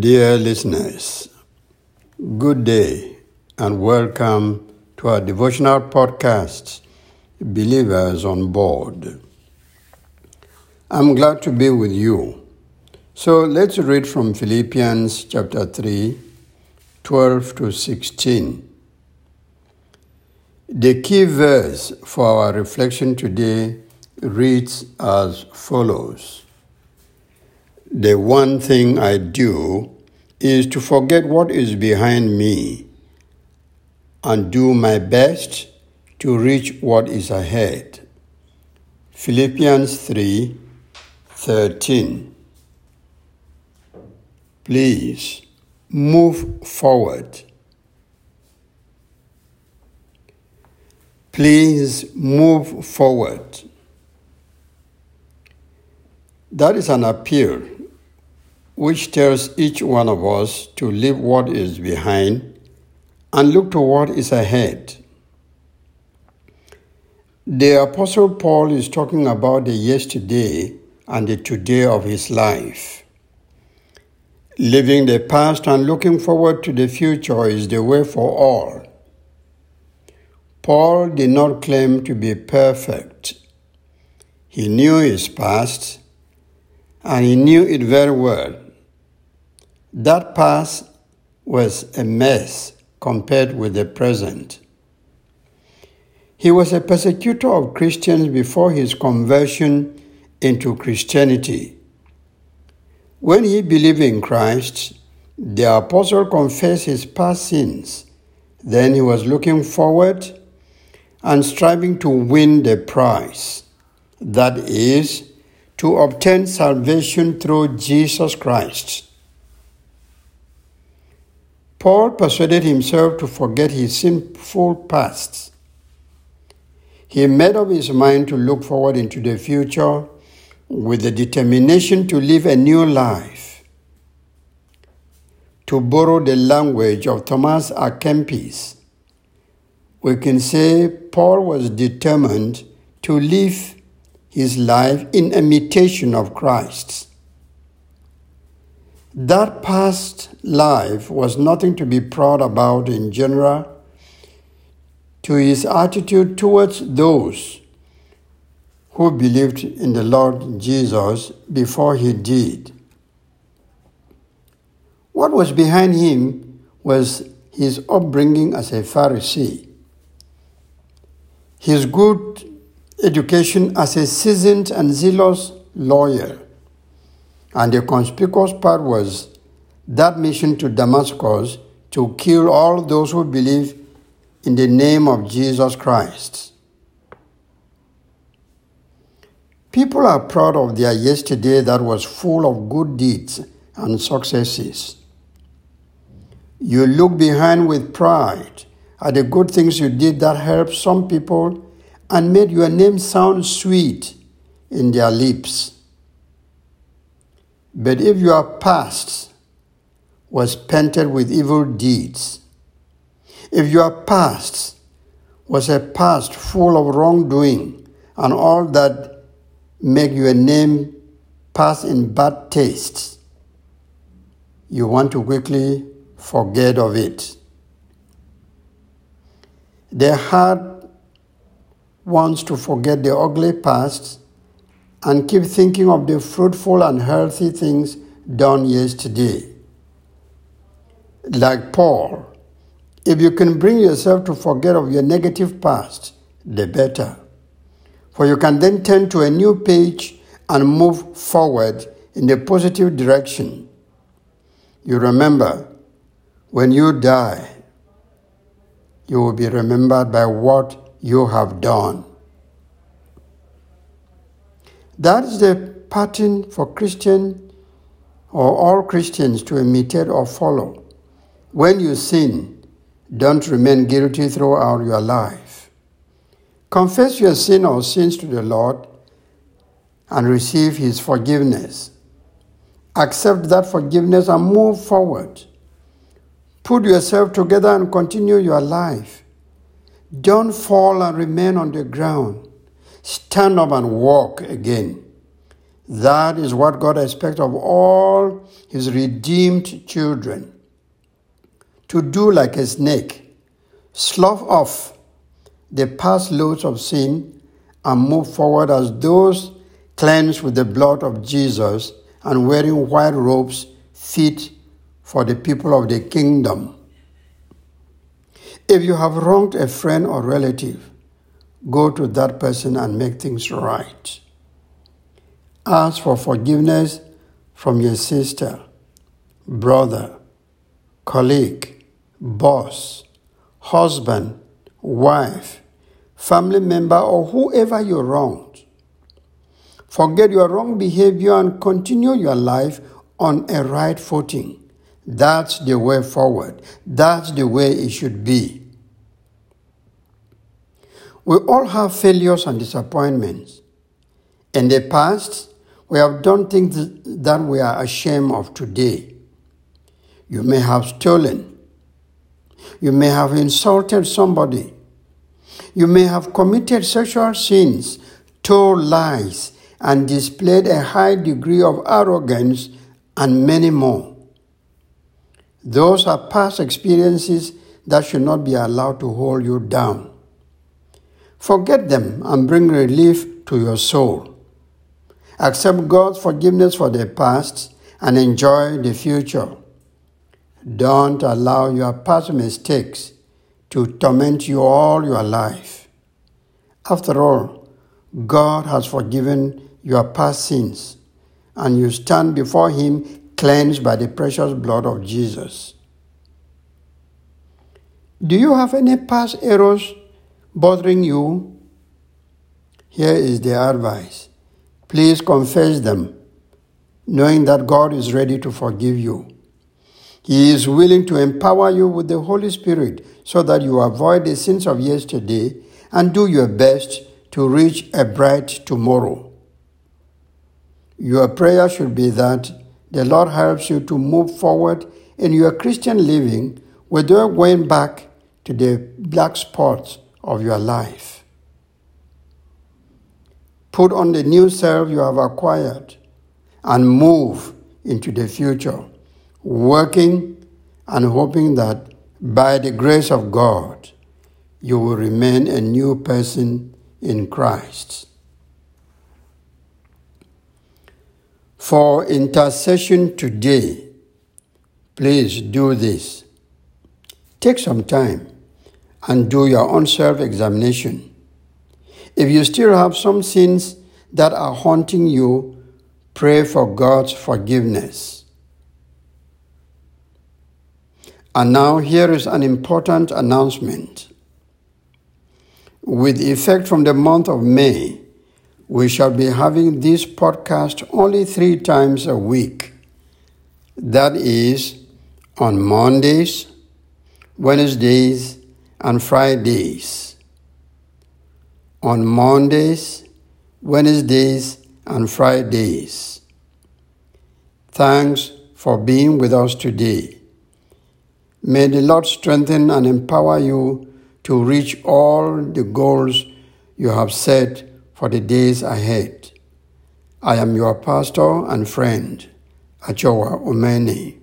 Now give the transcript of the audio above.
Dear listeners, good day and welcome to our devotional podcast, Believers on Board. I'm glad to be with you. So let's read from Philippians chapter 3, 12 to 16. The key verse for our reflection today reads as follows The one thing I do is to forget what is behind me and do my best to reach what is ahead. Philippians 3 13. Please move forward. Please move forward. That is an appeal which tells each one of us to leave what is behind and look to what is ahead. The Apostle Paul is talking about the yesterday and the today of his life. Living the past and looking forward to the future is the way for all. Paul did not claim to be perfect. He knew his past and he knew it very well. That past was a mess compared with the present. He was a persecutor of Christians before his conversion into Christianity. When he believed in Christ, the apostle confessed his past sins. Then he was looking forward and striving to win the prize. That is, to obtain salvation through Jesus Christ. Paul persuaded himself to forget his sinful past. He made up his mind to look forward into the future with the determination to live a new life. To borrow the language of Thomas à Kempis, we can say Paul was determined to live his life in imitation of Christ's. That past life was nothing to be proud about in general to his attitude towards those who believed in the Lord Jesus before he did. What was behind him was his upbringing as a Pharisee, his good education as a seasoned and zealous lawyer, and the conspicuous part was that mission to Damascus to kill all those who believe in the name of Jesus Christ. People are proud of their yesterday that was full of good deeds and successes. You look behind with pride at the good things you did that helped some people and made your name sound sweet in their lips. But if your past was painted with evil deeds, if your past was a past full of wrongdoing and all that make your name pass in bad taste, you want to quickly forget of it. The heart wants to forget the ugly past and keep thinking of the fruitful and healthy things done yesterday. Like Paul, if you can bring yourself to forget of your negative past, the better. For you can then turn to a new page and move forward in the positive direction. You remember, when you die, you will be remembered by what you have done. That is the pattern for Christian or all Christians to imitate or follow. When you sin, don't remain guilty throughout your life. Confess your sin or sins to the Lord and receive His forgiveness. Accept that forgiveness and move forward. Put yourself together and continue your life. Don't fall and remain on the ground. Stand up and walk again. That is what God expects of all his redeemed children. To do like a snake, slough off the past loads of sin and move forward as those cleansed with the blood of Jesus and wearing white robes fit for the people of the kingdom. If you have wronged a friend or relative, go to that person and make things right. Ask for forgiveness from your sister, brother, colleague, boss, husband, wife, family member, or whoever you wronged. Forget your wrong behavior and continue your life on a right footing. That's the way forward. That's the way it should be. We all have failures and disappointments. In the past, we have done things that we are ashamed of today. You may have stolen. You may have insulted somebody. You may have committed sexual sins, told lies, and displayed a high degree of arrogance, and many more. Those are past experiences that should not be allowed to hold you down. Forget them and bring relief to your soul. Accept God's forgiveness for the past and enjoy the future. Don't allow your past mistakes to torment you all your life. After all, God has forgiven your past sins, and you stand before Him cleansed by the precious blood of Jesus. Do you have any past errors bothering you? Here is the advice Please confess them, knowing that God is ready to forgive you. He is willing to empower you with the Holy Spirit so that you avoid the sins of yesterday and do your best to reach a bright tomorrow. Your prayer should be that the Lord helps you to move forward in your Christian living without going back to the black spots of your life. Put on the new self you have acquired and move into the future, working and hoping that by the grace of God, you will remain a new person in Christ. For intercession today, please do this. Take some time and do your own self examination if you still have some sins that are haunting you, pray for God's forgiveness. And now, here is an important announcement. With effect from the month of May, we shall be having this podcast only three times a week. That is on Mondays, Wednesdays, and Fridays on Mondays, Wednesdays, and Fridays. Thanks for being with us today. May the Lord strengthen and empower you to reach all the goals you have set for the days ahead. I am your pastor and friend, Achoa Omeni.